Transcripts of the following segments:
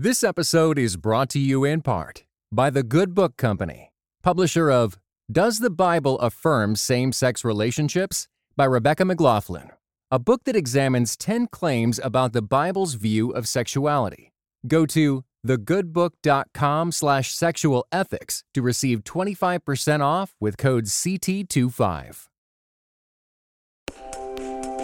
This episode is brought to you in part by the Good Book Company, publisher of Does the Bible Affirm Same Sex Relationships? by Rebecca McLaughlin, a book that examines 10 claims about the Bible's view of sexuality. Go to thegoodbook.com slash sexual ethics to receive 25% off with code CT25.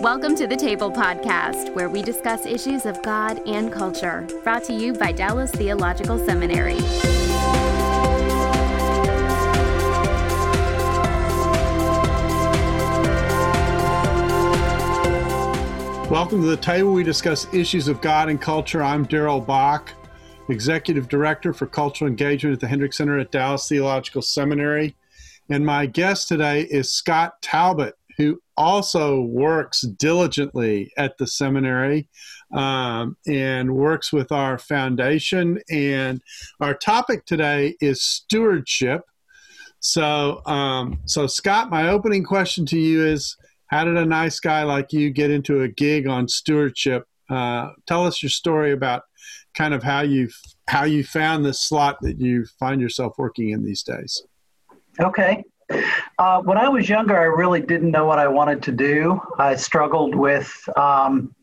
Welcome to the Table Podcast, where we discuss issues of God and culture, brought to you by Dallas Theological Seminary. Welcome to the table. We discuss issues of God and culture. I'm Darrell Bock, Executive Director for Cultural Engagement at the Hendricks Center at Dallas Theological Seminary. And my guest today is Scott Talbot, who also works diligently at the seminary um, and works with our foundation. And our topic today is stewardship. So, um, so Scott, my opening question to you is how did a nice guy like you get into a gig on stewardship? Uh, tell us your story about kind of how you how you found this slot that you find yourself working in these days. Okay. Uh, when I was younger, I really didn't know what I wanted to do. I struggled with um,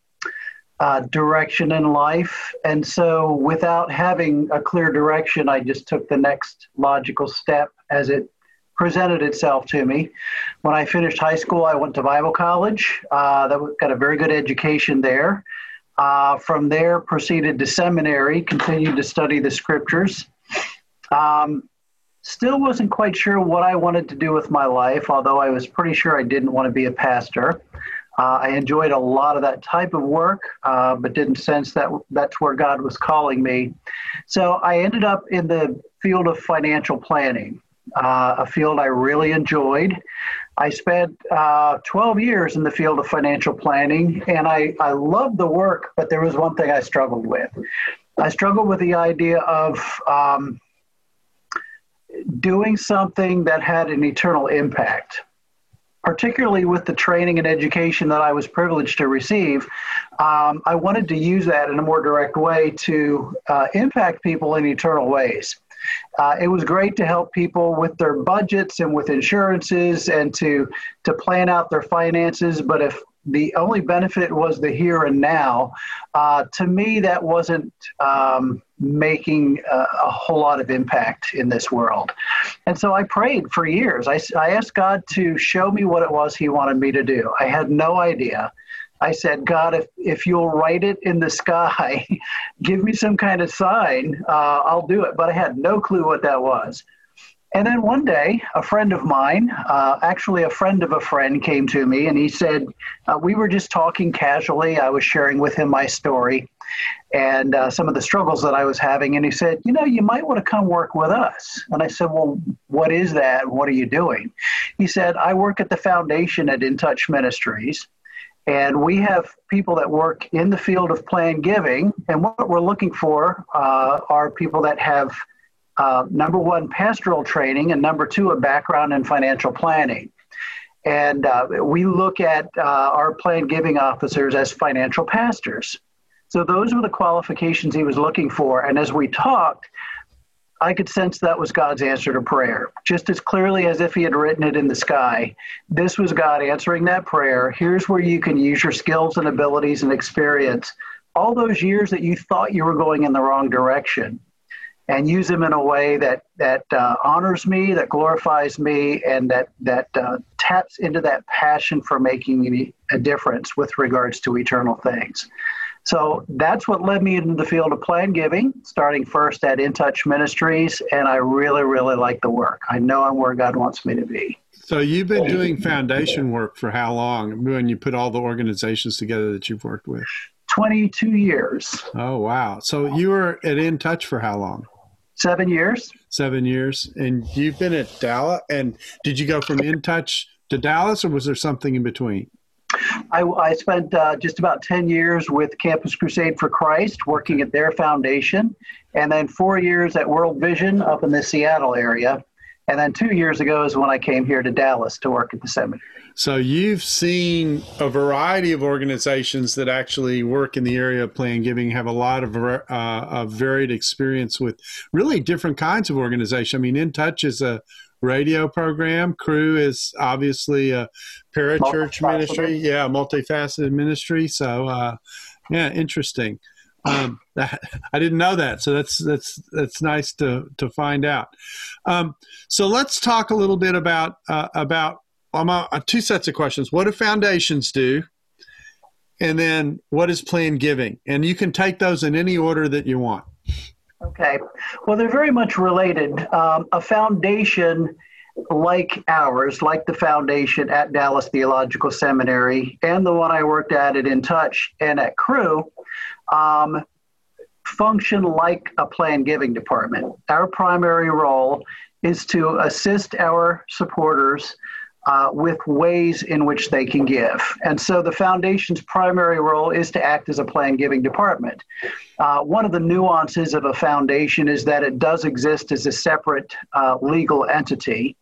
uh, direction in life. And so, without having a clear direction, I just took the next logical step as it presented itself to me. When I finished high school, I went to Bible college. Uh, that got a very good education there. Uh, from there, proceeded to seminary, continued to study the scriptures. Um, still wasn't quite sure what I wanted to do with my life, although I was pretty sure I didn't want to be a pastor. Uh, I enjoyed a lot of that type of work, uh, but didn't sense that that's where God was calling me. So I ended up in the field of financial planning uh, a field I really enjoyed. I spent uh, 12 years in the field of financial planning, and I, I loved the work, but there was one thing I struggled with. I struggled with the idea of um, doing something that had an eternal impact. Particularly with the training and education that I was privileged to receive, um, I wanted to use that in a more direct way to uh, impact people in eternal ways. Uh, it was great to help people with their budgets and with insurances and to to plan out their finances. But if the only benefit was the here and now, uh, to me that wasn't um, making a, a, whole lot of impact in this world. And so I prayed for years. I, I asked God to show me what it was He wanted me to do. I had no idea. I said, God, if, if you'll write it in the sky, give me some kind of sign, uh, I'll do it. But I had no clue what that was. And then one day, a friend of mine, uh, actually a friend of a friend, came to me and he said, uh, We were just talking casually. I was sharing with him my story and uh, some of the struggles that I was having. And he said, You know, you might want to come work with us. And I said, Well, what is that? What are you doing? He said, I work at the foundation at In Touch Ministries. And we have people that work in the field of plan giving. And what we're looking for uh, are people that have, uh, number one, pastoral training, and number two, a background in financial planning. And uh, we look at uh, our plan giving officers as financial pastors. So those were the qualifications he was looking for. And as we talked, I could sense that was God's answer to prayer, just as clearly as if He had written it in the sky. This was God answering that prayer. Here's where you can use your skills and abilities and experience, all those years that you thought you were going in the wrong direction, and use them in a way that that uh, honors me, that glorifies me, and that that uh, taps into that passion for making a difference with regards to eternal things. So that's what led me into the field of plan giving, starting first at In Touch Ministries, and I really, really like the work. I know I'm where God wants me to be. So you've been doing foundation work for how long? When you put all the organizations together that you've worked with? 22 years. Oh wow! So you were at In Touch for how long? Seven years. Seven years, and you've been at Dallas. And did you go from In Touch to Dallas, or was there something in between? I, I spent uh, just about 10 years with Campus Crusade for Christ, working at their foundation, and then four years at World Vision up in the Seattle area. And then two years ago is when I came here to Dallas to work at the seminary. So you've seen a variety of organizations that actually work in the area of plan giving, have a lot of uh, a varied experience with really different kinds of organization. I mean, In Touch is a radio program. Cru is obviously a parachurch ministry. Yeah, multifaceted ministry. So, uh, yeah, interesting. Um, I didn't know that, so that's that's that's nice to to find out. Um, so let's talk a little bit about uh, about um, uh, two sets of questions. What do foundations do? And then what is plan giving? And you can take those in any order that you want. Okay. Well, they're very much related. Um, a foundation like ours, like the foundation at Dallas Theological Seminary and the one I worked at at In Touch and at Cru, um, function like a plan giving department. Our primary role is to assist our supporters uh, with ways in which they can give. And so the foundation's primary role is to act as a plan giving department. Uh, one of the nuances of a foundation is that it does exist as a separate uh, legal entity.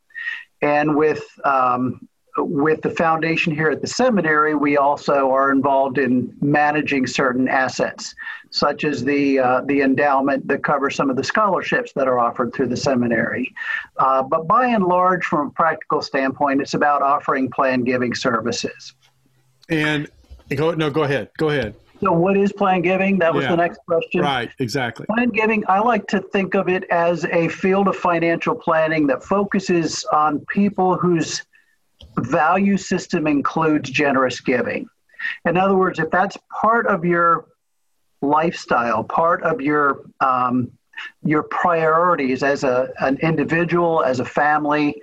And with um, with the foundation here at the seminary, we also are involved in managing certain assets, such as the uh, the endowment that covers some of the scholarships that are offered through the seminary. Uh, but by and large, from a practical standpoint, it's about offering plan giving services. And go no, go ahead, go ahead. So, what is plan giving? That was yeah, the next question. Right, exactly. Plan giving, I like to think of it as a field of financial planning that focuses on people whose value system includes generous giving. In other words, if that's part of your lifestyle, part of your um, your priorities as a, an individual, as a family,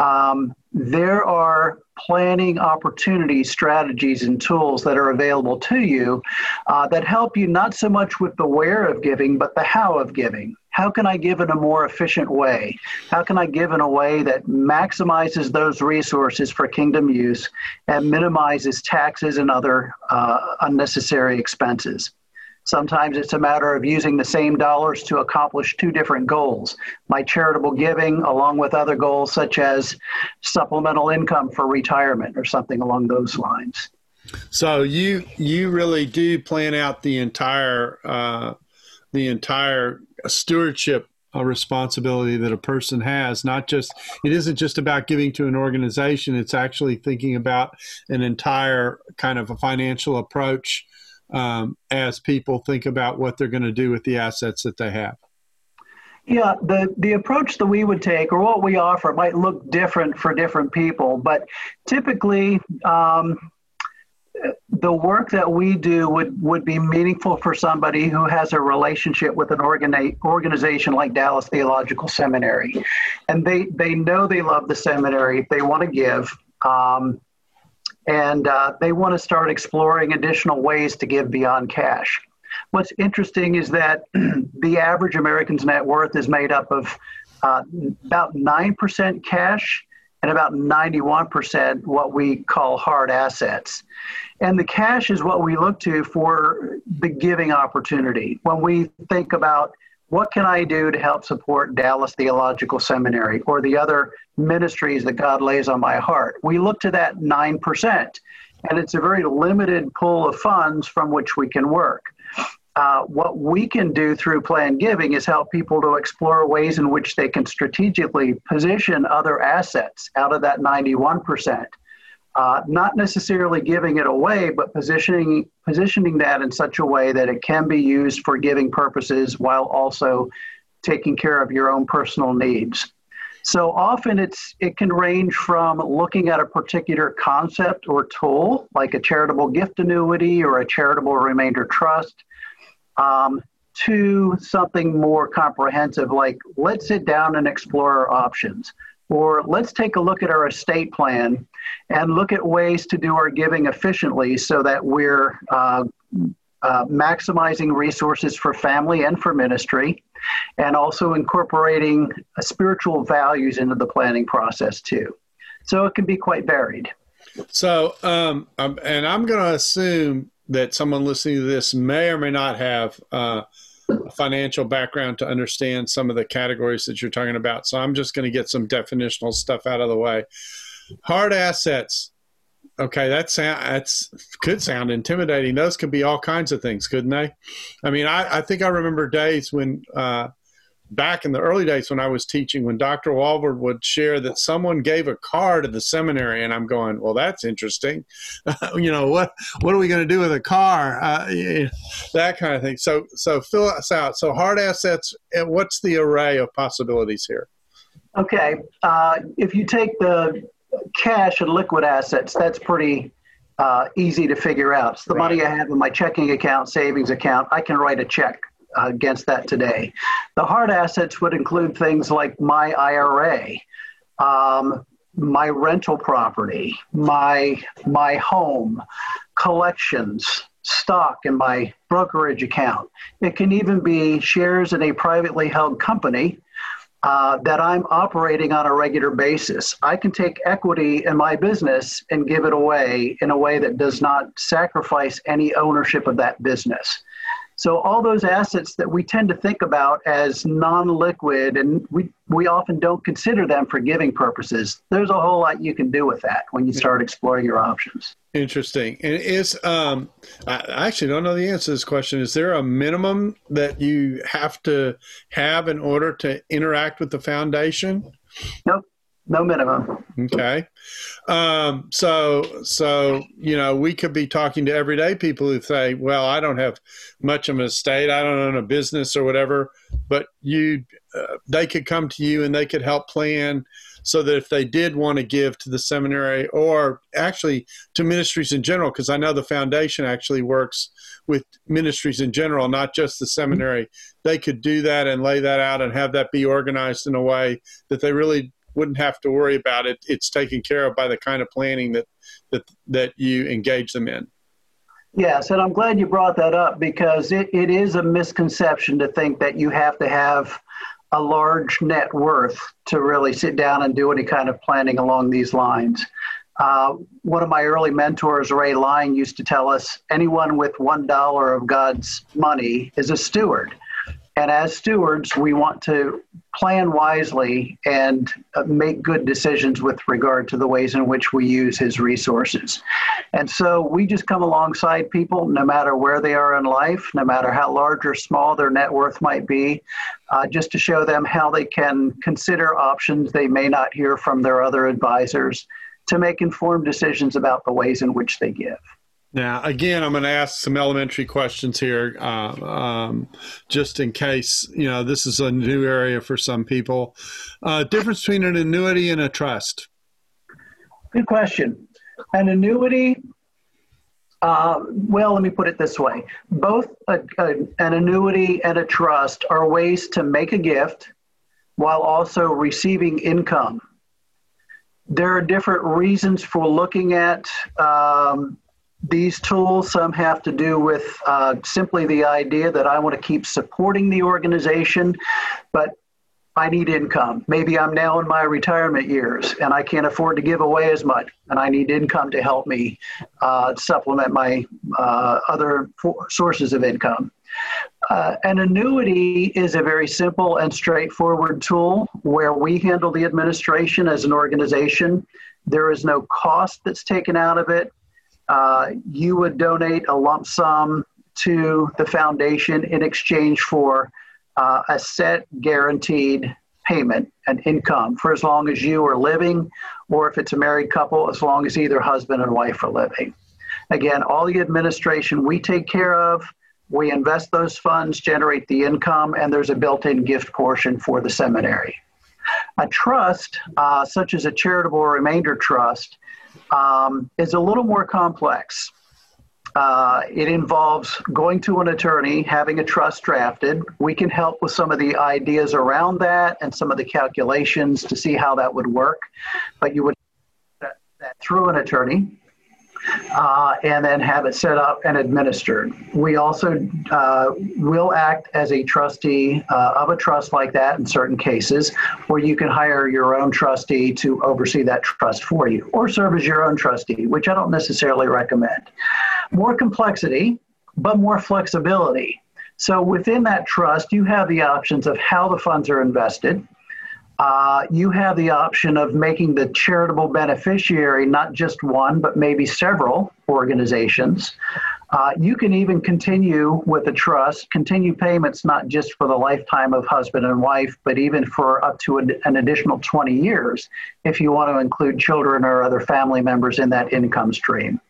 um, there are planning opportunities, strategies, and tools that are available to you uh, that help you not so much with the where of giving, but the how of giving. How can I give in a more efficient way? How can I give in a way that maximizes those resources for kingdom use and minimizes taxes and other uh, unnecessary expenses? Sometimes it's a matter of using the same dollars to accomplish two different goals. My charitable giving, along with other goals such as supplemental income for retirement or something along those lines. So you you really do plan out the entire uh, the entire stewardship a responsibility that a person has. Not just it isn't just about giving to an organization. It's actually thinking about an entire kind of a financial approach um, as people think about what they're going to do with the assets that they have? Yeah, the, the approach that we would take or what we offer might look different for different people, but typically um, the work that we do would, would be meaningful for somebody who has a relationship with an organi- organization like Dallas Theological Seminary. And they, they know they love the seminary, they want to give. Um, and uh, they want to start exploring additional ways to give beyond cash. What's interesting is that the average American's net worth is made up of uh, about 9% cash and about 91% what we call hard assets. And the cash is what we look to for the giving opportunity. When we think about what can I do to help support Dallas Theological Seminary or the other ministries that God lays on my heart? We look to that 9%, and it's a very limited pool of funds from which we can work. Uh, what we can do through plan giving is help people to explore ways in which they can strategically position other assets out of that 91% uh, not necessarily giving it away, but positioning positioning that in such a way that it can be used for giving purposes while also taking care of your own personal needs. So often it's it can range from looking at a particular concept or tool, like a charitable gift annuity or a charitable remainder trust, um, to something more comprehensive, like let's sit down and explore our options or let's take a look at our estate plan and look at ways to do our giving efficiently so that we're uh, uh, maximizing resources for family and for ministry, and also incorporating uh, spiritual values into the planning process too. So it can be quite varied. So, um, um and I'm going to assume that someone listening to this may or may not have uh, a financial background to understand some of the categories that you're talking about. So I'm just going to get some definitional stuff out of the way. Hard assets. Okay, that sound that's could sound intimidating. Those could be all kinds of things, couldn't they? I mean, I, I think I remember days when uh, back in the early days when I was teaching, when Dr. Walvoord would share that someone gave a car to the seminary, and I'm going, well, that's interesting. you know, what what are we going to do with a car? Uh, that kind of thing. So, so fill us out. So, hard assets. Eh, what's the array of possibilities here? Okay, uh, if you take the cash and liquid assets, that's pretty uh, easy to figure out. It's the right. money I have in my checking account, savings account. I can write a check against that today. The hard assets would include things like my IRA, um, my rental property, my my home, collections, stock in my brokerage account. It can even be shares in a privately held company uh, that I'm operating on a regular basis. I can take equity in my business and give it away in a way that does not sacrifice any ownership of that business. So all those assets that we tend to think about as non-liquid, and we we often don't consider them for giving purposes. There's a whole lot you can do with that when you start exploring your options. Interesting. And is um, I actually don't know the answer to this question. Is there a minimum that you have to have in order to interact with the foundation? Nope no minimum. Okay. Um, so, so, you know, we could be talking to everyday people who say, well, I don't have much of an estate. I don't own a business or whatever, but you, uh, they could come to you and they could help plan so that if they did want to give to the seminary or actually to ministries in general, because I know the foundation actually works with ministries in general, not just the seminary, they could do that and lay that out and have that be organized in a way that they really wouldn't have to worry about it. It's taken care of by the kind of planning that that that you engage them in. Yes, and I'm glad you brought that up because it, it is a misconception to think that you have to have a large net worth to really sit down and do any kind of planning along these lines. Uh, one of my early mentors, Ray Line, used to tell us anyone with $1 of God's money is a steward. And as stewards, we want to plan wisely and uh, make good decisions with regard to the ways in which we use his resources. And so we just come alongside people, no matter where they are in life, no matter how large or small their net worth might be, uh, just to show them how they can consider options they may not hear from their other advisors to make informed decisions about the ways in which they give. Now, again, I'm going to ask some elementary questions here, uh, um, just in case you know this is a new area for some people. Uh, difference between an annuity and a trust. Good question. An annuity. Uh, well, let me put it this way: both a, a, an annuity and a trust are ways to make a gift while also receiving income. There are different reasons for looking at um, these tools. Some have to do with uh, simply the idea that I want to keep supporting the organization, but I need income. Maybe I'm now in my retirement years and I can't afford to give away as much, and I need income to help me uh, supplement my uh, other sources of income. Uh, an annuity is a very simple and straightforward tool where we handle the administration as an organization. There is no cost that's taken out of it uh, you would donate a lump sum to the foundation in exchange for uh, a set guaranteed payment and income for as long as you are living, or if it's a married couple, as long as either husband and wife are living. Again, all the administration we take care of, we invest those funds, generate the income, and there's a built in gift portion for the seminary. A trust, uh, such as a charitable remainder trust, um, is a little more complex. Uh, it involves going to an attorney, having a trust drafted. We can help with some of the ideas around that and some of the calculations to see how that would work. But you would that, that through an attorney uh, and then have it set up and administered. We also uh, will act as a trustee uh, of a trust like that in certain cases, where you can hire your own trustee to oversee that trust for you, or serve as your own trustee, which I don't necessarily recommend. More complexity, but more flexibility. So within that trust, you have the options of how the funds are invested. Uh, you have the option of making the charitable beneficiary not just one, but maybe several organizations. Uh, you can even continue with the trust, continue payments not just for the lifetime of husband and wife, but even for up to an, an additional 20 years if you want to include children or other family members in that income stream.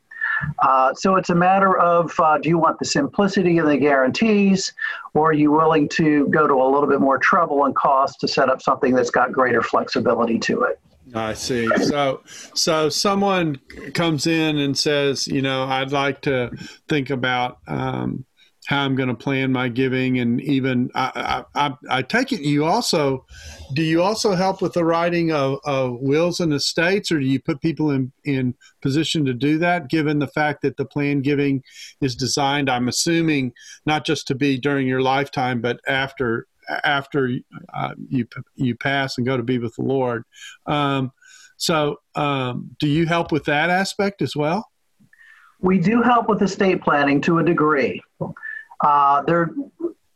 Uh, so it's a matter of uh, do you want the simplicity of the guarantees, or are you willing to go to a little bit more trouble and cost to set up something that's got greater flexibility to it? I see. So, so someone comes in and says, you know, I'd like to think about um, how I'm going to plan my giving, and even I, I, I, take it you also do you also help with the writing of, of wills and estates, or do you put people in in position to do that? Given the fact that the plan giving is designed, I'm assuming not just to be during your lifetime, but after after uh, you you pass and go to be with the Lord. Um, so, um, do you help with that aspect as well? We do help with estate planning to a degree. Uh, there,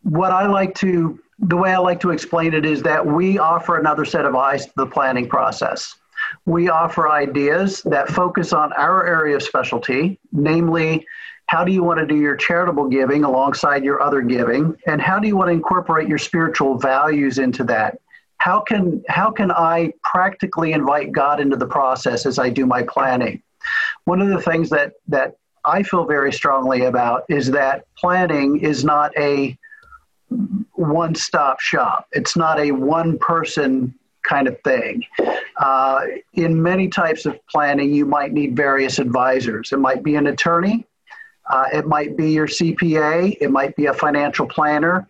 what I like to, the way I like to explain it is that we offer another set of eyes to the planning process. We offer ideas that focus on our area of specialty, namely, how do you want to do your charitable giving alongside your other giving, and how do you want to incorporate your spiritual values into that? How can how can I practically invite God into the process as I do my planning? One of the things that that I feel very strongly about is that planning is not a one stop shop. It's not a one person kind of thing. Uh, in many types of planning, you might need various advisors. It might be an attorney, uh, it might be your CPA, it might be a financial planner.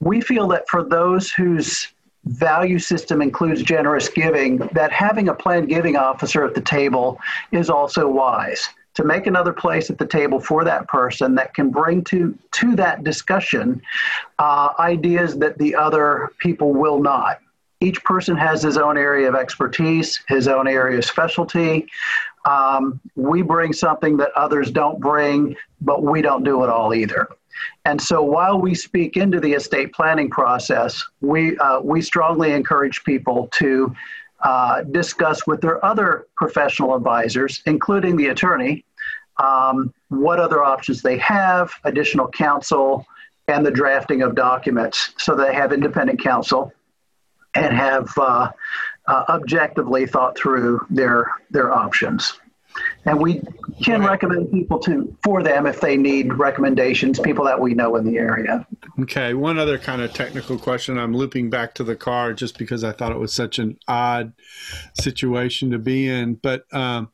We feel that for those whose value system includes generous giving, that having a planned giving officer at the table is also wise to make another place at the table for that person that can bring to to that discussion uh, ideas that the other people will not. Each person has his own area of expertise his own area of specialty. Um, we bring something that others don't bring but we don't do it all either. And so while we speak into the estate planning process we uh, we strongly encourage people to uh, discuss with their other professional advisors, including the attorney, um, what other options they have, additional counsel, and the drafting of documents so they have independent counsel and have uh, uh, objectively thought through their their options. And we can recommend people to for them if they need recommendations, people that we know in the area. Okay, one other kind of technical question. I'm looping back to the car just because I thought it was such an odd situation to be in. But um,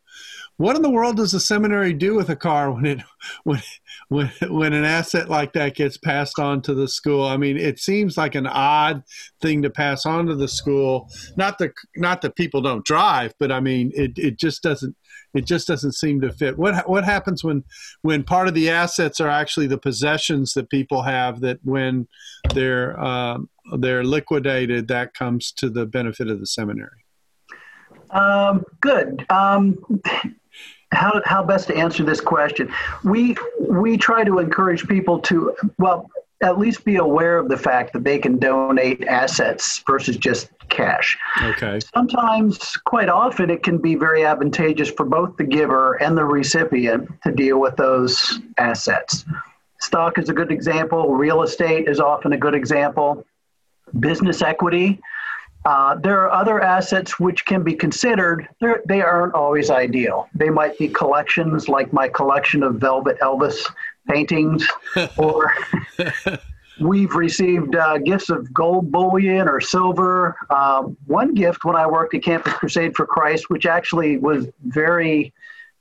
what in the world does a seminary do with a car when it when when when an asset like that gets passed on to the school? I mean, it seems like an odd thing to pass on to the school. Not that not that people don't drive, but I mean, it it just doesn't it just doesn't seem to fit. What what happens when when part of the assets are actually the possessions that people have that when they're um, they're liquidated, that comes to the benefit of the seminary. Um, good. Um, how, how best to answer this question? We we try to encourage people to well at least be aware of the fact that they can donate assets versus just cash. Okay. Sometimes, quite often, it can be very advantageous for both the giver and the recipient to deal with those assets. Stock is a good example. Real estate is often a good example. Business equity uh, there are other assets which can be considered. They're, they aren't always ideal. They might be collections, like my collection of Velvet Elvis paintings, or we've received uh, gifts of gold bullion or silver. Um, one gift when I worked at Campus Crusade for Christ, which actually was very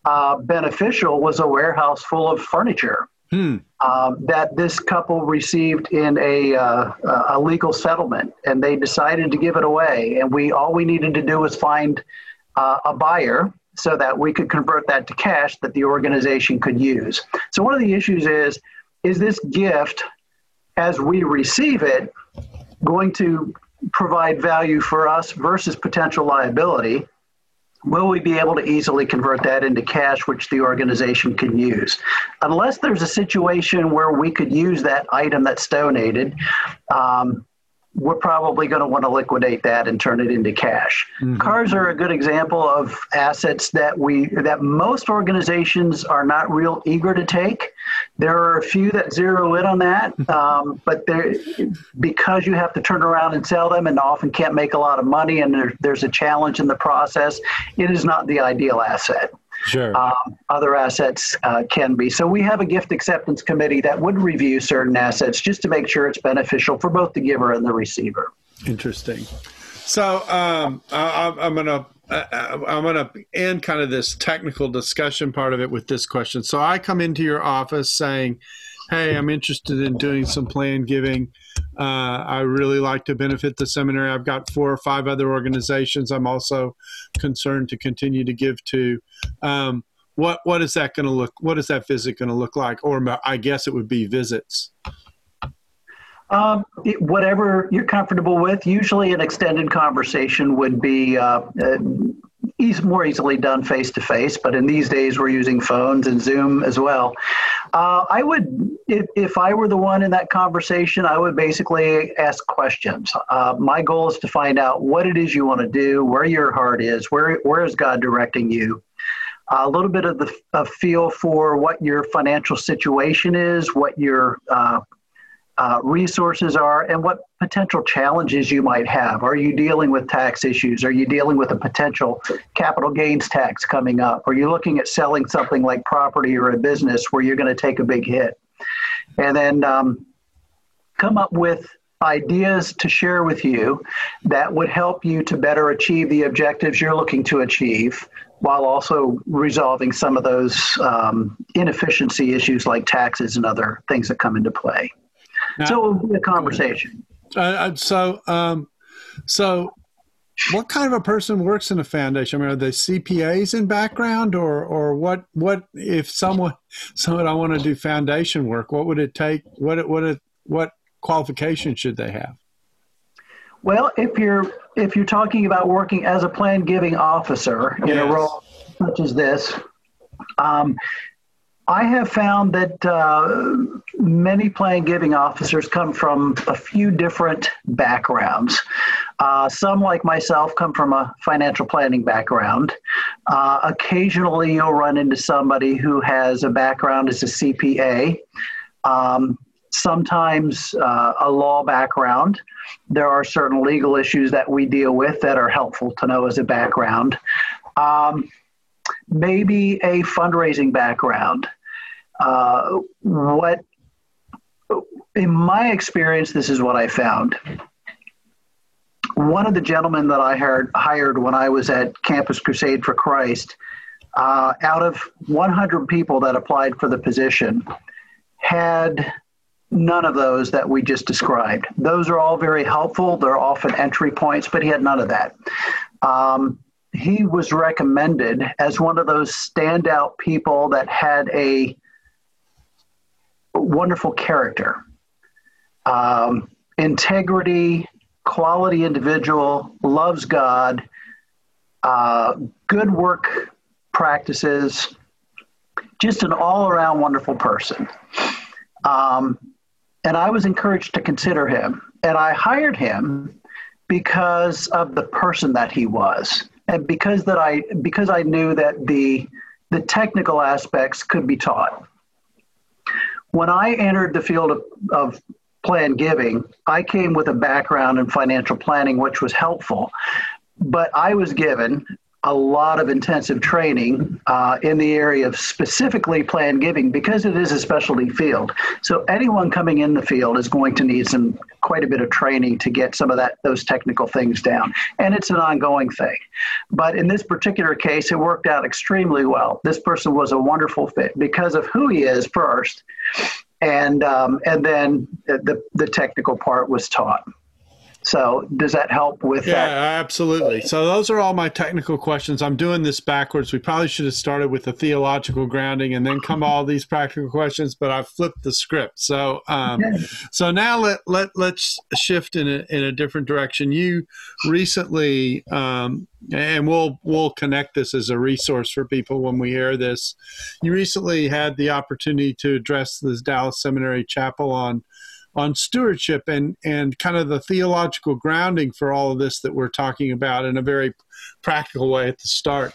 uh, beneficial, was a warehouse full of furniture. Hmm. Um, that this couple received in a, uh, a legal settlement, and they decided to give it away. And we all we needed to do was find uh, a buyer so that we could convert that to cash that the organization could use. So one of the issues is is this gift, as we receive it, going to provide value for us versus potential liability? will we be able to easily convert that into cash which the organization can use unless there's a situation where we could use that item that's donated um, we're probably going to want to liquidate that and turn it into cash. Mm-hmm. Cars are a good example of assets that we that most organizations are not real eager to take. There are a few that zero in on that, mm-hmm. um, but because you have to turn around and sell them and often can't make a lot of money, and there, there's a challenge in the process. It is not the ideal asset. Sure. Um, other assets uh, can be. So we have a gift acceptance committee that would review certain assets just to make sure it's beneficial for both the giver and the receiver. Interesting. So um, I, am going to uh, I'm going to end kind of this technical discussion part of it with this question. So I come into your office saying, "Hey, I'm interested in doing some planned giving." Uh, I really like to benefit the seminary. I've got four or five other organizations I'm also concerned to continue to give to. Um, what what is that going to look? What is that visit going to look like? Or I guess it would be visits. Um, it, whatever you're comfortable with. Usually, an extended conversation would be uh, uh, easy, more easily done face to face, but in these days we're using phones and Zoom as well. Uh, I would, if, if I were the one in that conversation, I would basically ask questions. Uh, my goal is to find out what it is you want to do, where your heart is, where where is God directing you. Uh, a little bit of the a feel for what your financial situation is, what your uh, uh, resources are and what potential challenges you might have. Are you dealing with tax issues? Are you dealing with a potential capital gains tax coming up? Are you looking at selling something like property or a business where you're going to take a big hit? And then um, come up with ideas to share with you that would help you to better achieve the objectives you're looking to achieve while also resolving some of those um, inefficiency issues like taxes and other things that come into play. Now, so it will be a conversation. Uh, so, um, so what kind of a person works in a foundation? I mean, are they CPAs in background, or or what? What if someone someone I want to do foundation work? What would it take? What what what qualifications should they have? Well, if you're if you're talking about working as a plan giving officer in yes. a role such as this, um, I have found that uh, many plan giving officers come from a few different backgrounds. Uh, some, like myself, come from a financial planning background. Uh, occasionally, you'll run into somebody who has a background as a CPA. Um, sometimes uh, a law background. There are certain legal issues that we deal with that are helpful to know as a background. Um, maybe a fundraising background. Uh, what, in my experience, this is what I found. One of the gentlemen that I hired, hired when I was at Campus Crusade for Christ, uh, out of 100 people that applied for the position, had none of those that we just described. Those are all very helpful. They're often entry points, but he had none of that. Um, he was recommended as one of those standout people that had a wonderful character, um, integrity, quality individual, loves God, uh, good work practices, just an all around wonderful person. Um, and I was encouraged to consider him. And I hired him because of the person that he was, and because that I because I knew that the the technical aspects could be taught when I entered the field of, of plan giving, I came with a background in financial planning, which was helpful. But I was given a lot of intensive training uh, in the area of specifically plan giving because it is a specialty field. So anyone coming in the field is going to need some quite a bit of training to get some of that those technical things down, and it's an ongoing thing. But in this particular case, it worked out extremely well. This person was a wonderful fit because of who he is first, and um, and then the the technical part was taught. So, does that help with that? yeah, that? absolutely. So, those are all my technical questions. I'm doing this backwards. We probably should have started with the theological grounding and then come all these practical questions, but I flipped the script. So, um, okay. so now let let let's shift in a in a different direction. You recently, um, and we'll we'll connect this as a resource for people when we air this. You recently had the opportunity to address the Dallas Seminary Chapel on on stewardship and and kind of the theological grounding for all of this that we're talking about in a very practical way at the start.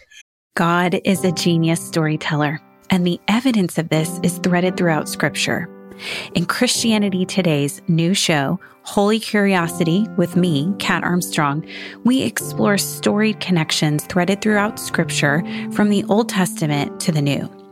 God is a genius storyteller, and the evidence of this is threaded throughout scripture. In Christianity Today's new show, Holy Curiosity, with me, Kat Armstrong, we explore storied connections threaded throughout Scripture from the Old Testament to the New.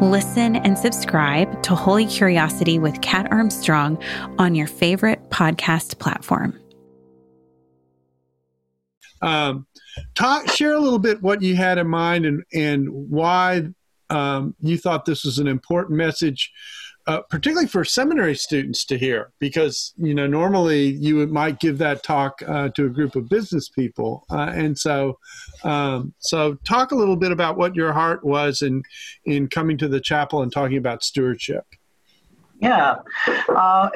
Listen and subscribe to Holy Curiosity with Kat Armstrong on your favorite podcast platform. Um, talk, share a little bit what you had in mind and, and why um, you thought this was an important message uh, particularly for seminary students to hear, because you know normally you might give that talk uh, to a group of business people, uh, and so um, so talk a little bit about what your heart was in in coming to the chapel and talking about stewardship. Yeah, uh,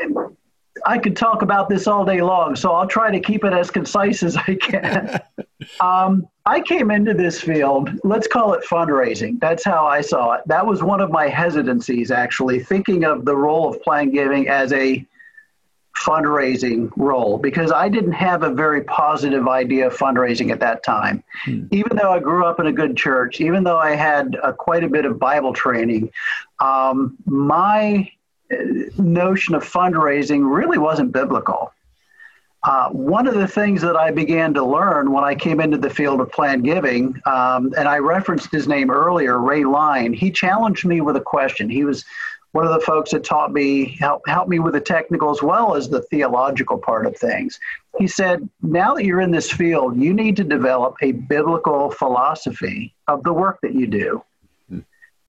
I could talk about this all day long, so I'll try to keep it as concise as I can. um, I came into this field, let's call it fundraising. That's how I saw it. That was one of my hesitancies, actually, thinking of the role of plan giving as a fundraising role because I didn't have a very positive idea of fundraising at that time. Hmm. Even though I grew up in a good church, even though I had uh, quite a bit of Bible training, um, my notion of fundraising really wasn't biblical. Uh, one of the things that I began to learn when I came into the field of planned giving, um, and I referenced his name earlier, Ray Line, he challenged me with a question. He was one of the folks that taught me, help, help me with the technical as well as the theological part of things. He said, Now that you're in this field, you need to develop a biblical philosophy of the work that you do.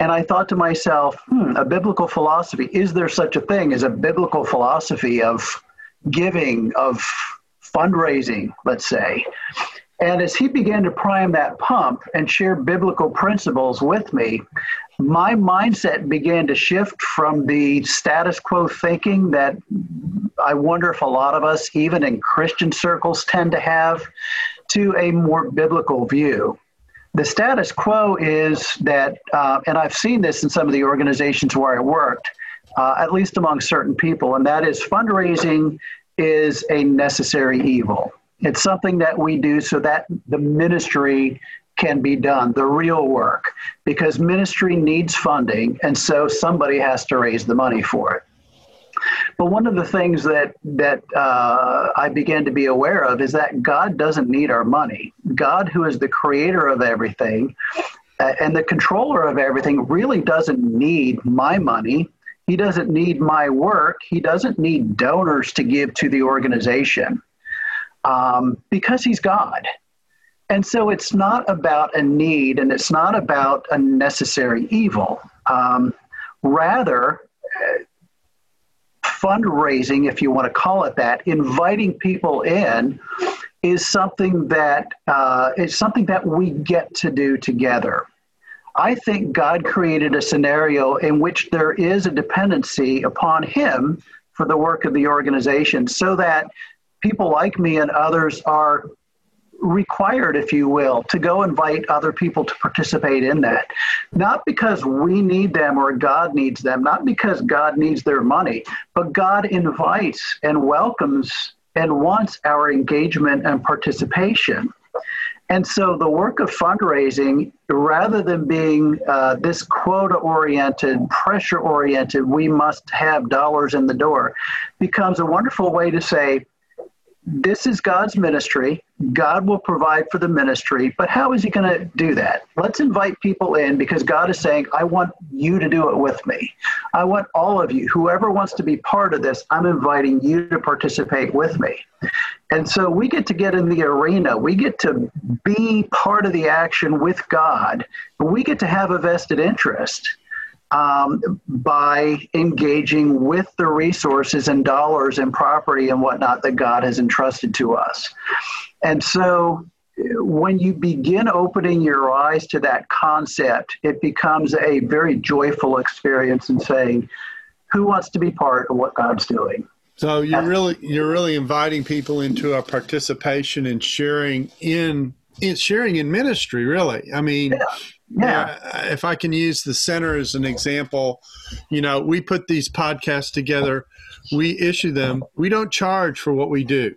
And I thought to myself, hmm, a biblical philosophy, is there such a thing as a biblical philosophy of giving, of fundraising, let's say? And as he began to prime that pump and share biblical principles with me, my mindset began to shift from the status quo thinking that I wonder if a lot of us, even in Christian circles, tend to have, to a more biblical view. The status quo is that, uh, and I've seen this in some of the organizations where I worked, uh, at least among certain people, and that is fundraising is a necessary evil. It's something that we do so that the ministry can be done, the real work, because ministry needs funding, and so somebody has to raise the money for it. But one of the things that that uh, I began to be aware of is that God doesn't need our money. God, who is the creator of everything uh, and the controller of everything, really doesn't need my money. He doesn't need my work. He doesn't need donors to give to the organization um, because He's God. And so it's not about a need and it's not about a necessary evil. Um, rather, fundraising, if you want to call it that, inviting people in is something that uh, is something that we get to do together. I think God created a scenario in which there is a dependency upon Him for the work of the organization, so that people like me and others are required, if you will, to go invite other people to participate in that. Not because we need them or God needs them, not because God needs their money, but God invites and welcomes and wants our engagement and participation. And so the work of fundraising, rather than being uh, this quota oriented, pressure oriented, we must have dollars in the door, becomes a wonderful way to say, this is God's ministry. God will provide for the ministry, but how is He going to do that? Let's invite people in because God is saying, I want you to do it with me. I want all of you, whoever wants to be part of this, I'm inviting you to participate with me. And so we get to get in the arena. We get to be part of the action with God. We get to have a vested interest um, by engaging with the resources and dollars and property and whatnot that God has entrusted to us. And so when you begin opening your eyes to that concept, it becomes a very joyful experience in saying, who wants to be part of what God's doing? So you're really you're really inviting people into a participation and sharing in in sharing in ministry. Really, I mean, yeah. Yeah. if I can use the center as an example, you know, we put these podcasts together, we issue them. We don't charge for what we do.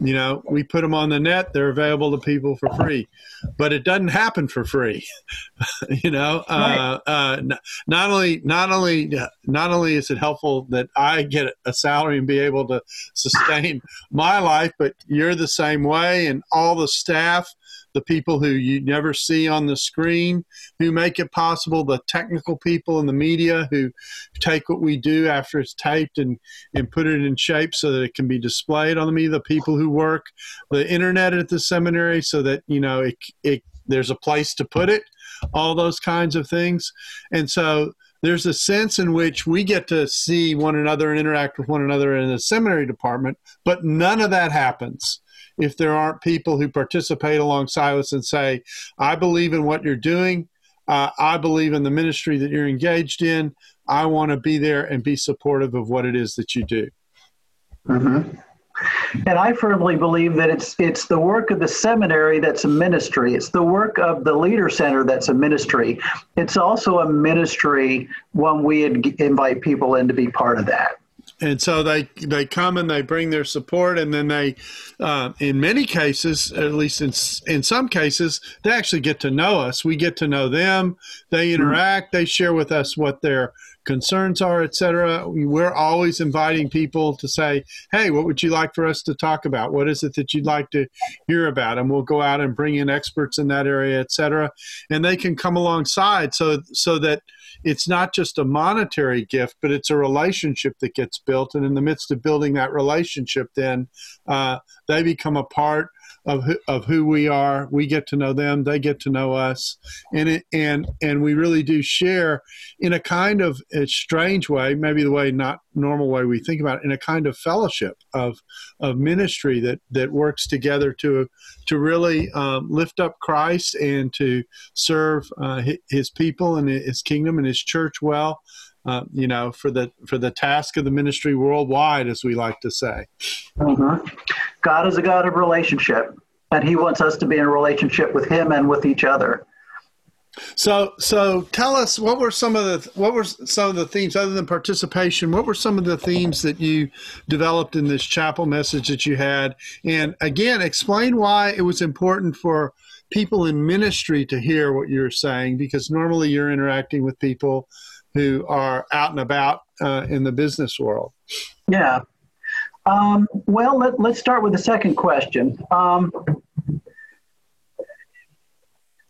You know, we put them on the net, they're available to people for free, but it doesn't happen for free. you know, uh, uh, not only, not only, not only is it helpful that I get a salary and be able to sustain my life, but you're the same way and all the staff the people who you never see on the screen who make it possible, the technical people in the media who take what we do after it's taped and, and put it in shape so that it can be displayed on the media, the people who work the internet at the seminary so that, you know, it, it there's a place to put it, all those kinds of things. And so there's a sense in which we get to see one another and interact with one another in the seminary department, but none of that happens if there aren't people who participate alongside us and say, I believe in what you're doing. Uh, I believe in the ministry that you're engaged in. I want to be there and be supportive of what it is that you do. Mm-hmm. And I firmly believe that it's it's the work of the seminary that's a ministry. It's the work of the leader center that's a ministry. It's also a ministry when we invite people in to be part of that and so they they come and they bring their support and then they uh, in many cases at least in in some cases they actually get to know us. We get to know them. They hmm. interact. They share with us what their concerns are etc we're always inviting people to say hey what would you like for us to talk about? What is it that you'd like to hear about? And we'll go out and bring in experts in that area etc and they can come alongside so so that it's not just a monetary gift, but it's a relationship that gets built. And in the midst of building that relationship, then uh, they become a part of who, of who we are. We get to know them; they get to know us, and it, and and we really do share in a kind of a strange way, maybe the way not normal way we think about it, in a kind of fellowship of of ministry that that works together to to really um, lift up Christ and to serve uh, His people and His kingdom and His church well. Uh, you know, for the for the task of the ministry worldwide, as we like to say. Mm-hmm. God is a God of relationship, and He wants us to be in a relationship with Him and with each other. So, so tell us what were some of the what were some of the themes other than participation? What were some of the themes that you developed in this chapel message that you had? And again, explain why it was important for people in ministry to hear what you're saying, because normally you're interacting with people who are out and about uh, in the business world? Yeah. Um, well, let, us start with the second question. Um,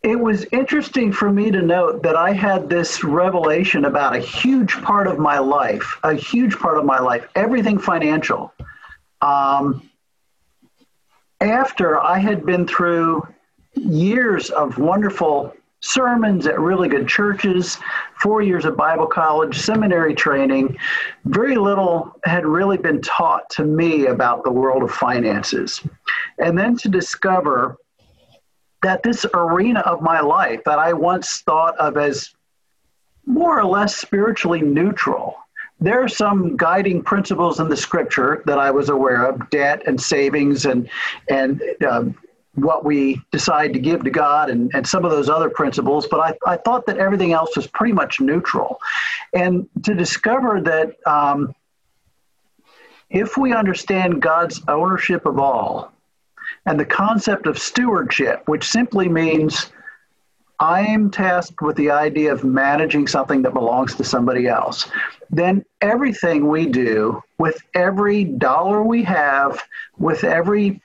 it was interesting for me to note that I had this revelation about a huge part of my life, a huge part of my life, everything financial. Um, after I had been through years of wonderful sermons at really good churches, four years of Bible college, seminary training. Very little had really been taught to me about the world of finances. And then to discover that this arena of my life that I once thought of as more or less spiritually neutral. There are some guiding principles in the scripture that I was aware of: debt and savings, and and um, what we decide to give to God and, and some of those other principles, but I, I thought that everything else was pretty much neutral. And to discover that um, if we understand God's ownership of all and the concept of stewardship, which simply means I am tasked with the idea of managing something that belongs to somebody else. Then everything we do, with every dollar we have, with every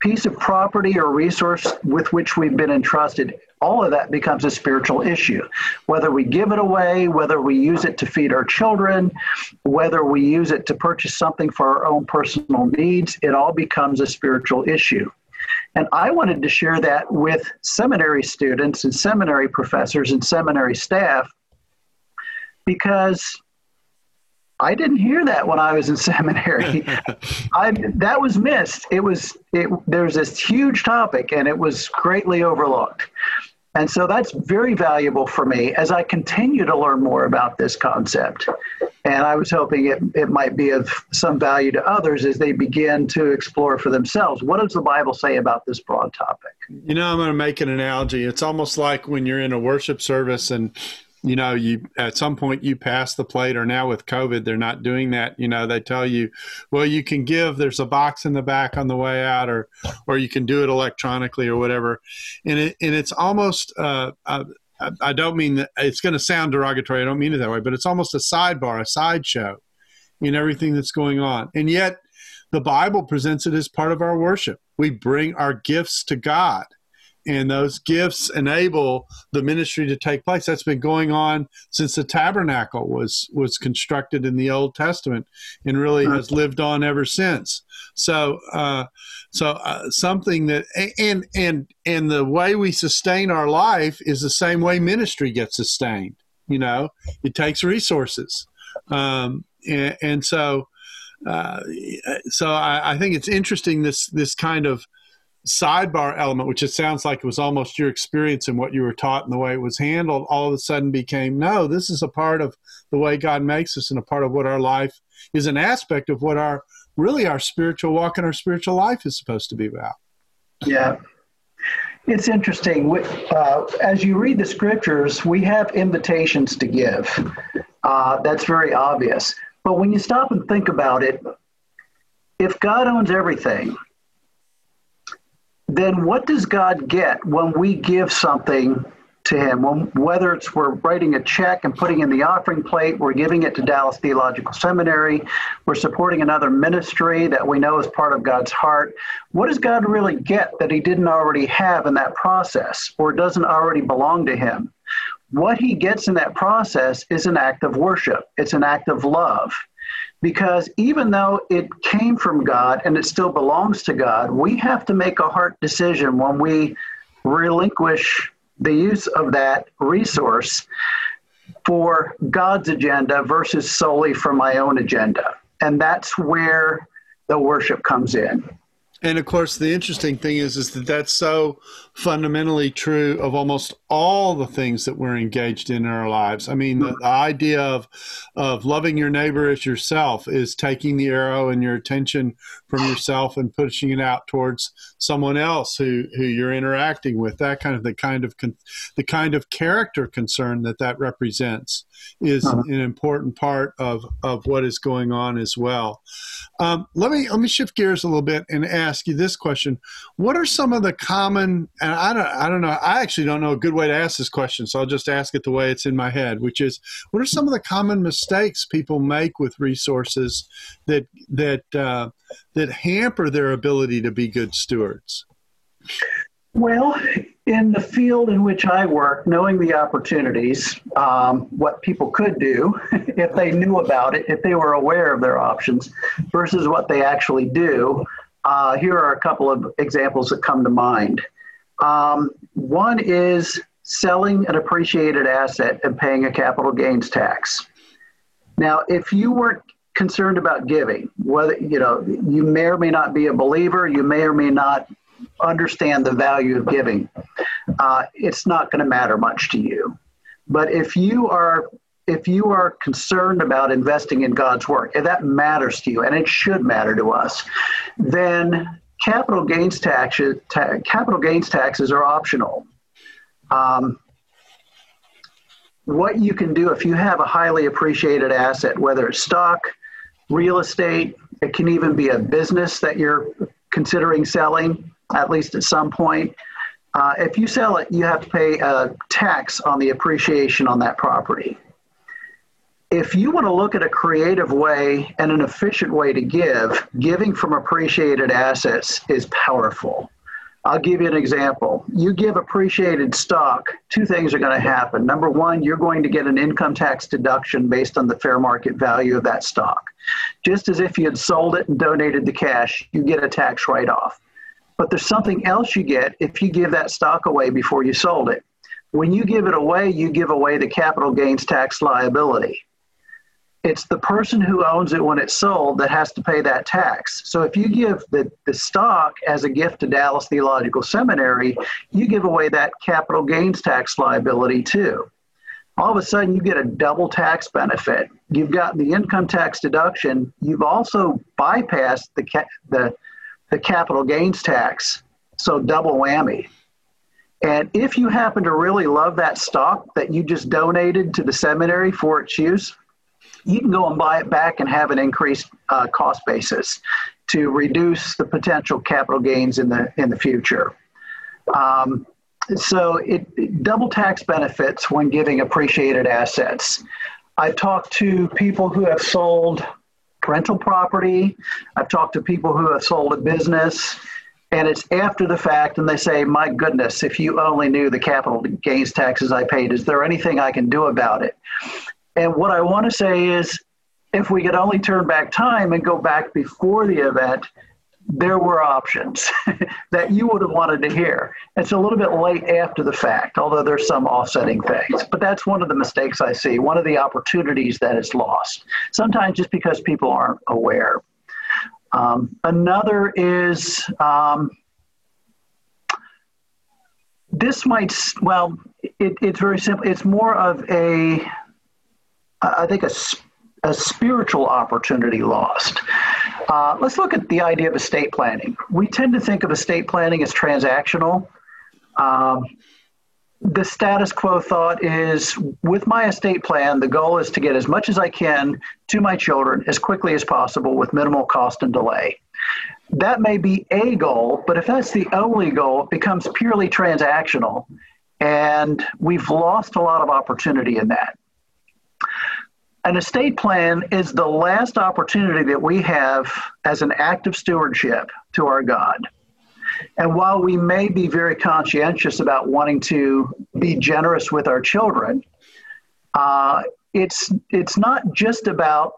piece of property or resource with which we've been entrusted, all of that becomes a spiritual issue. Whether we give it away, whether we use it to feed our children, whether we use it to purchase something for our own personal needs, it all becomes a spiritual issue. And I wanted to share that with seminary students and seminary professors and seminary staff because I didn't hear that when I was in seminary. I, that was missed. It was it, there's this huge topic and it was greatly overlooked. And so that's very valuable for me as I continue to learn more about this concept. And I was hoping it, it might be of some value to others as they begin to explore for themselves. What does the Bible say about this broad topic? You know, I'm going to make an analogy. It's almost like when you're in a worship service and you know you at some point you pass the plate or now with covid they're not doing that you know they tell you well you can give there's a box in the back on the way out or or you can do it electronically or whatever and it and it's almost uh, uh I don't mean that it's going to sound derogatory. I don't mean it that way, but it's almost a sidebar, a sideshow in everything that's going on. And yet, the Bible presents it as part of our worship. We bring our gifts to God and those gifts enable the ministry to take place. That's been going on since the tabernacle was was constructed in the old testament and really has lived on ever since. So uh, so uh, something that and and and the way we sustain our life is the same way ministry gets sustained you know? It takes resources. Um, and, and so uh, so I, I think it's interesting this this kind of sidebar element, which it sounds like it was almost your experience and what you were taught and the way it was handled, all of a sudden became no, this is a part of the way God makes us and a part of what our life is an aspect of what our really our spiritual walk and our spiritual life is supposed to be about. Yeah. It's interesting. Uh, as you read the scriptures, we have invitations to give. Uh, that's very obvious. But when you stop and think about it, if God owns everything, then what does God get when we give something to Him? When, whether it's we're writing a check and putting in the offering plate, we're giving it to Dallas Theological Seminary, we're supporting another ministry that we know is part of God's heart. What does God really get that He didn't already have in that process or doesn't already belong to Him? What He gets in that process is an act of worship, it's an act of love because even though it came from God and it still belongs to God, we have to make a heart decision when we relinquish the use of that resource for God's agenda versus solely for my own agenda. And that's where the worship comes in. And of course, the interesting thing is, is that that's so fundamentally true of almost all the things that we're engaged in in our lives. I mean, the, mm-hmm. the, idea of of loving your neighbor as yourself is taking the arrow and your attention from yourself and pushing it out towards someone else who who you're interacting with. That kind of the kind of con, the kind of character concern that that represents is uh-huh. an important part of of what is going on as well. Um, let me let me shift gears a little bit and ask you this question: What are some of the common and I don't I don't know I actually don't know a good way to ask this question, so I'll just ask it the way it's in my head, which is: What are some of the common mistakes people make with resources that that uh, that hamper their ability to be good stewards? Well, in the field in which I work, knowing the opportunities, um, what people could do if they knew about it, if they were aware of their options, versus what they actually do, uh, here are a couple of examples that come to mind. Um, one is selling an appreciated asset and paying a capital gains tax. Now, if you weren't concerned about giving, whether you know you may or may not be a believer, you may or may not understand the value of giving, uh, it's not going to matter much to you. But if you are if you are concerned about investing in God's work, if that matters to you, and it should matter to us, then capital gains taxes ta- capital gains taxes are optional. Um, what you can do if you have a highly appreciated asset, whether it's stock, real estate, it can even be a business that you're considering selling, at least at some point. Uh, if you sell it, you have to pay a tax on the appreciation on that property. If you want to look at a creative way and an efficient way to give, giving from appreciated assets is powerful. I'll give you an example. You give appreciated stock, two things are going to happen. Number one, you're going to get an income tax deduction based on the fair market value of that stock. Just as if you had sold it and donated the cash, you get a tax write off. But there's something else you get if you give that stock away before you sold it. When you give it away, you give away the capital gains tax liability it's the person who owns it when it's sold that has to pay that tax. So if you give the, the stock as a gift to Dallas Theological Seminary, you give away that capital gains tax liability too. All of a sudden, you get a double tax benefit. You've got the income tax deduction. You've also bypassed the, ca- the, the capital gains tax. So, double whammy. And if you happen to really love that stock that you just donated to the seminary for its use, you can go and buy it back and have an increased uh, cost basis to reduce the potential capital gains in the in the future. Um, so it, it, double tax benefits when giving appreciated assets. I've talked to people who have sold rental property. I've talked to people who have sold a business and it's after the fact and they say my goodness if you only knew the capital gains taxes i paid is there anything i can do about it and what I want to say is if we could only turn back time and go back before the event, there were options that you would have wanted to hear. It's a little bit late after the fact, although there's some offsetting things. But that's one of the mistakes I see, one of the opportunities that is lost, sometimes just because people aren't aware. Um, another is um, this might, well, it, it's very simple. It's more of a I think, a, a spiritual opportunity lost. Uh, let's look at the idea of estate planning. We tend to think of estate planning as transactional. Um, the status quo thought is with my estate plan, the goal is to get as much as I can to my children as quickly as possible with minimal cost and delay. That may be a goal, but if that's the only goal, it becomes purely transactional. And we've lost a lot of opportunity in that an estate plan is the last opportunity that we have as an act of stewardship to our God. And while we may be very conscientious about wanting to be generous with our children, uh, it's it's not just about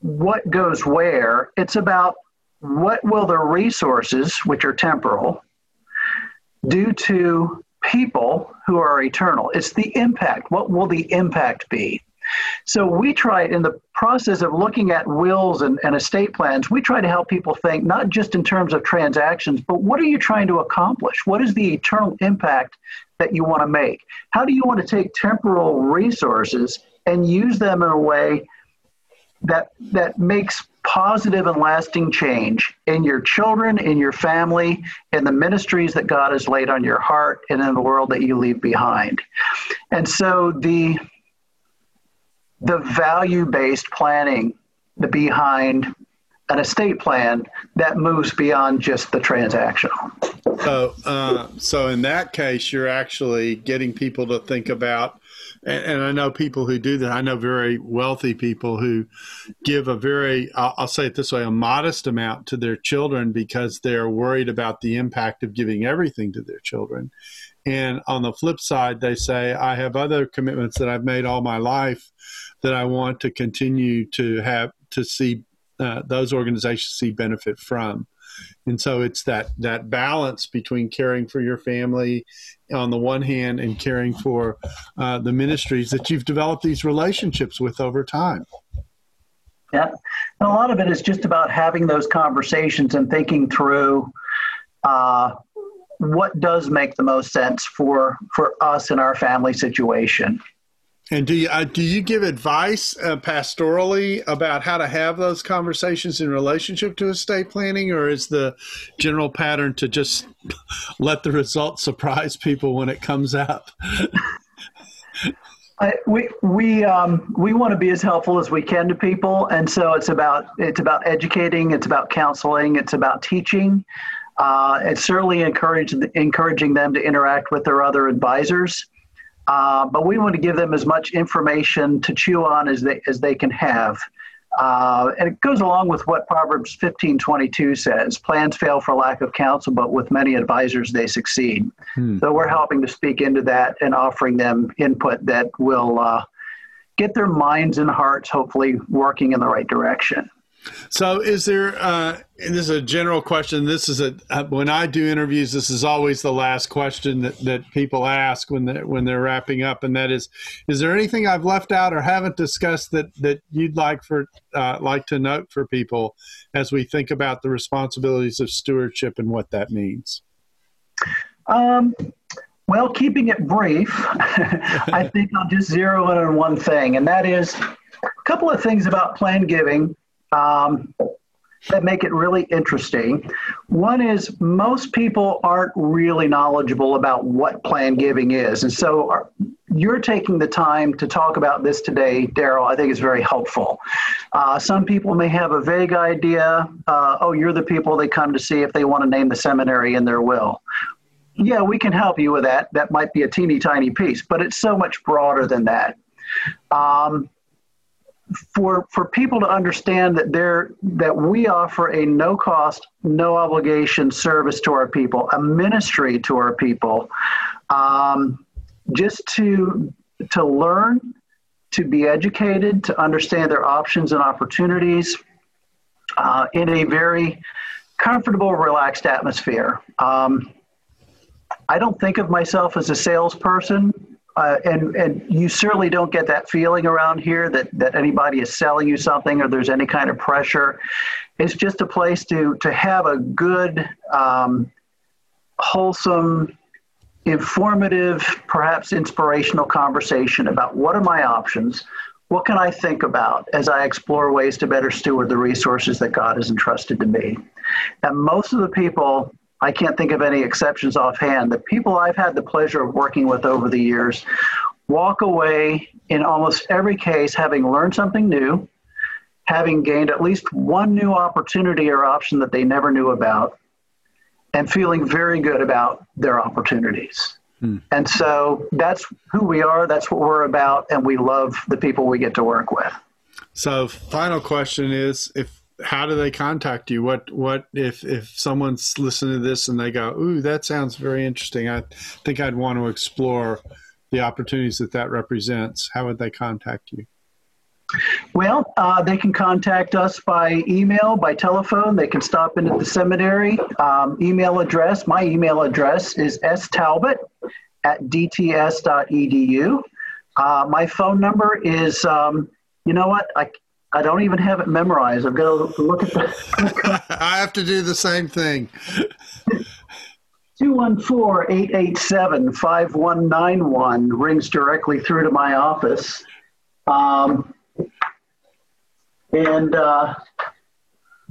what goes where. It's about what will the resources, which are temporal, do to people who are eternal. It's the impact. What will the impact be? So we try in the process of looking at wills and, and estate plans, we try to help people think not just in terms of transactions, but what are you trying to accomplish? What is the eternal impact that you want to make? How do you want to take temporal resources and use them in a way that that makes positive and lasting change in your children, in your family, in the ministries that God has laid on your heart, and in the world that you leave behind. And so the the value based planning behind an estate plan that moves beyond just the transactional. So, uh, so in that case, you're actually getting people to think about, and, and, I know people who do that. I know very wealthy people who give a very, I'll, I'll say it this way, a modest amount to their children because they're worried about the impact of giving everything to their children. And on the flip side, they say, I have other commitments that I've made all my life that I want to continue to have to see uh, those organizations see benefit from. And so it's that that balance between caring for your family on the one hand and caring for uh, the ministries that you've developed these relationships with over time. Yeah, and a lot of it is just about having those conversations and thinking through uh, what does make the most sense for for us in our family situation. And do you uh, do you give advice uh, pastorally about how to have those conversations in relationship to estate planning, or is the general pattern to just let the results surprise people when it comes out? I, we we um, we want to be as helpful as we can to people, and so it's about it's about educating, it's about counseling, it's about teaching. Uh, it's certainly encourage, encouraging them to interact with their other advisors. Uh, but we want to give them as much information to chew on as they, as they can have. Uh, and it goes along with what Proverbs 15:22 says: "Plans fail for lack of counsel, but with many advisors they succeed." Hmm. So we're helping to speak into that and offering them input that will uh, get their minds and hearts, hopefully, working in the right direction. So, is there? Uh, this is a general question. This is a uh, when I do interviews. This is always the last question that, that people ask when they when they're wrapping up, and that is: Is there anything I've left out or haven't discussed that that you'd like for uh, like to note for people as we think about the responsibilities of stewardship and what that means? Um, well, keeping it brief, I think I'll just zero in on one thing, and that is a couple of things about planned giving um, that make it really interesting. One is most people aren't really knowledgeable about what planned giving is. And so our, you're taking the time to talk about this today, Darrell, I think is very helpful. Uh, some people may have a vague idea. Uh, oh, you're the people they come to see if they want to name the seminary in their will. Yeah, we can help you with that. That might be a teeny tiny piece, but it's so much broader than that. Um, for for people to understand that there that we offer a no cost, no obligation service to our people, a ministry to our people, um, just to to learn, to be educated, to understand their options and opportunities uh, in a very comfortable, relaxed atmosphere. Um, I don't think of myself as a salesperson. Uh, and and you certainly don't get that feeling around here that that anybody is selling you something or there's any kind of pressure. It's just a place to to have a good, um, wholesome, informative, perhaps inspirational conversation about what are my options. What can I think about as I explore ways to better steward the resources that God has entrusted to me? And most of the people I can't think of any exceptions offhand. The people I've had the pleasure of working with over the years walk away in almost every case having learned something new, having gained at least one new opportunity or option that they never knew about, and feeling very good about their opportunities. Hmm. And so that's who we are, that's what we're about, and we love the people we get to work with. So, final question is if how do they contact you? What what if if someone's listening to this and they go, "Ooh, that sounds very interesting. I think I'd want to explore the opportunities that that represents." How would they contact you? Well, uh, they can contact us by email, by telephone. They can stop in at the seminary. Um, email address, my email address is stalbot at dts.edu. Uh, my phone number is, um, you know what, I, I don't even have it memorized. I've got to look at the. I have to do the same thing. 214 887 5191 rings directly through to my office. Um, and uh,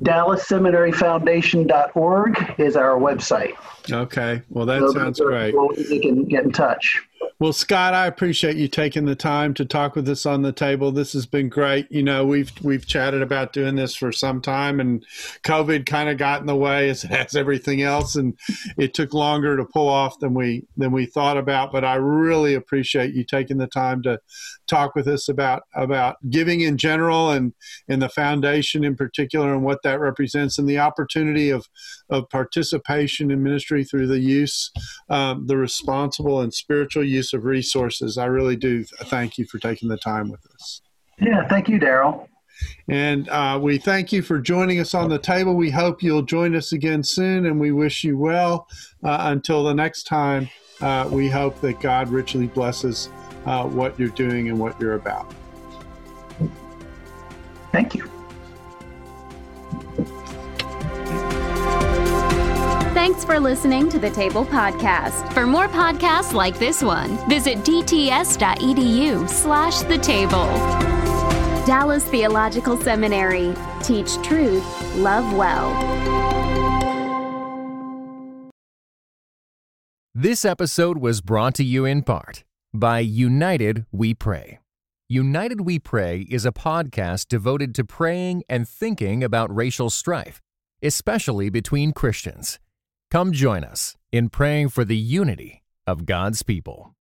DallasSeminaryFoundation.org is our website. Okay. Well, that so sounds great. You can get in touch. Well, Scott, I appreciate you taking the time to talk with us on the table. This has been great. You know, we've we've chatted about doing this for some time, and COVID kind of got in the way as has everything else, and it took longer to pull off than we than we thought about. But I really appreciate you taking the time to talk with us about about giving in general and and the foundation in particular, and what that represents, and the opportunity of of participation in ministry through the use, um, the responsible and spiritual use of resources. I really do thank you for taking the time with us. Yeah, thank you, Darrell. And uh, we thank you for joining us on the table. We hope you'll join us again soon, and we wish you well. Uh, until the next time, uh, we hope that God richly blesses uh, what you're doing and what you're about. Thank you. Thanks for listening to the Table Podcast. For more podcasts like this one, visit dts.edu slash the table. Dallas Theological Seminary. Teach truth, love well. This episode was brought to you in part by United We Pray. United We Pray is a podcast devoted to praying and thinking about racial strife, especially between Christians. Come join us in praying for the unity of God's people.